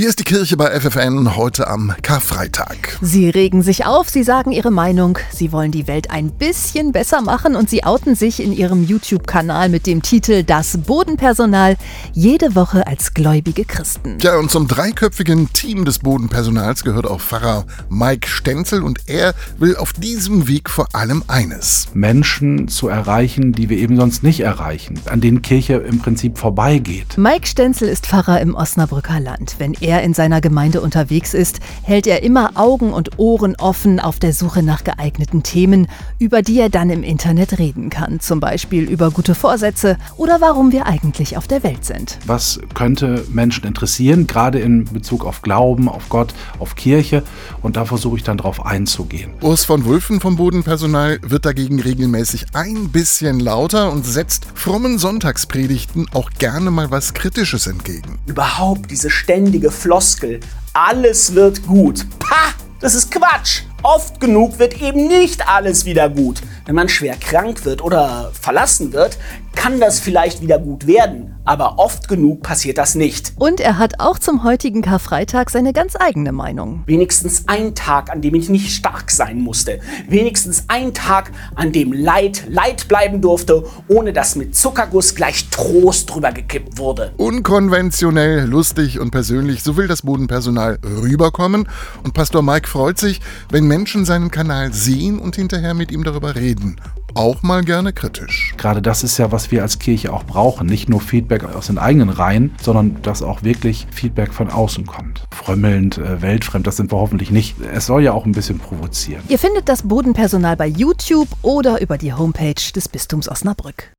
Hier ist die Kirche bei FFN heute am Karfreitag. Sie regen sich auf, sie sagen ihre Meinung, sie wollen die Welt ein bisschen besser machen und sie outen sich in ihrem YouTube-Kanal mit dem Titel Das Bodenpersonal jede Woche als gläubige Christen. Ja, und zum dreiköpfigen Team des Bodenpersonals gehört auch Pfarrer Mike Stenzel und er will auf diesem Weg vor allem eines. Menschen zu erreichen, die wir eben sonst nicht erreichen, an denen Kirche im Prinzip vorbeigeht. Mike Stenzel ist Pfarrer im Osnabrücker Land. Wenn er er in seiner Gemeinde unterwegs ist, hält er immer Augen und Ohren offen auf der Suche nach geeigneten Themen, über die er dann im Internet reden kann. Zum Beispiel über gute Vorsätze oder warum wir eigentlich auf der Welt sind. Was könnte Menschen interessieren, gerade in Bezug auf Glauben, auf Gott, auf Kirche? Und da versuche ich dann drauf einzugehen. Urs von Wulfen vom Bodenpersonal wird dagegen regelmäßig ein bisschen lauter und setzt frommen Sonntagspredigten auch gerne mal was Kritisches entgegen. Überhaupt diese ständige Floskel, alles wird gut. Pah, das ist Quatsch. Oft genug wird eben nicht alles wieder gut. Wenn man schwer krank wird oder verlassen wird, kann das vielleicht wieder gut werden, aber oft genug passiert das nicht. Und er hat auch zum heutigen Karfreitag seine ganz eigene Meinung. Wenigstens ein Tag, an dem ich nicht stark sein musste. Wenigstens ein Tag, an dem Leid Leid bleiben durfte, ohne dass mit Zuckerguss gleich Trost drüber gekippt wurde. Unkonventionell, lustig und persönlich, so will das Bodenpersonal rüberkommen. Und Pastor Mike freut sich, wenn Menschen seinen Kanal sehen und hinterher mit ihm darüber reden auch mal gerne kritisch. Gerade das ist ja, was wir als Kirche auch brauchen. Nicht nur Feedback aus den eigenen Reihen, sondern dass auch wirklich Feedback von außen kommt. Frömmelnd, äh, weltfremd, das sind wir hoffentlich nicht. Es soll ja auch ein bisschen provozieren. Ihr findet das Bodenpersonal bei YouTube oder über die Homepage des Bistums Osnabrück.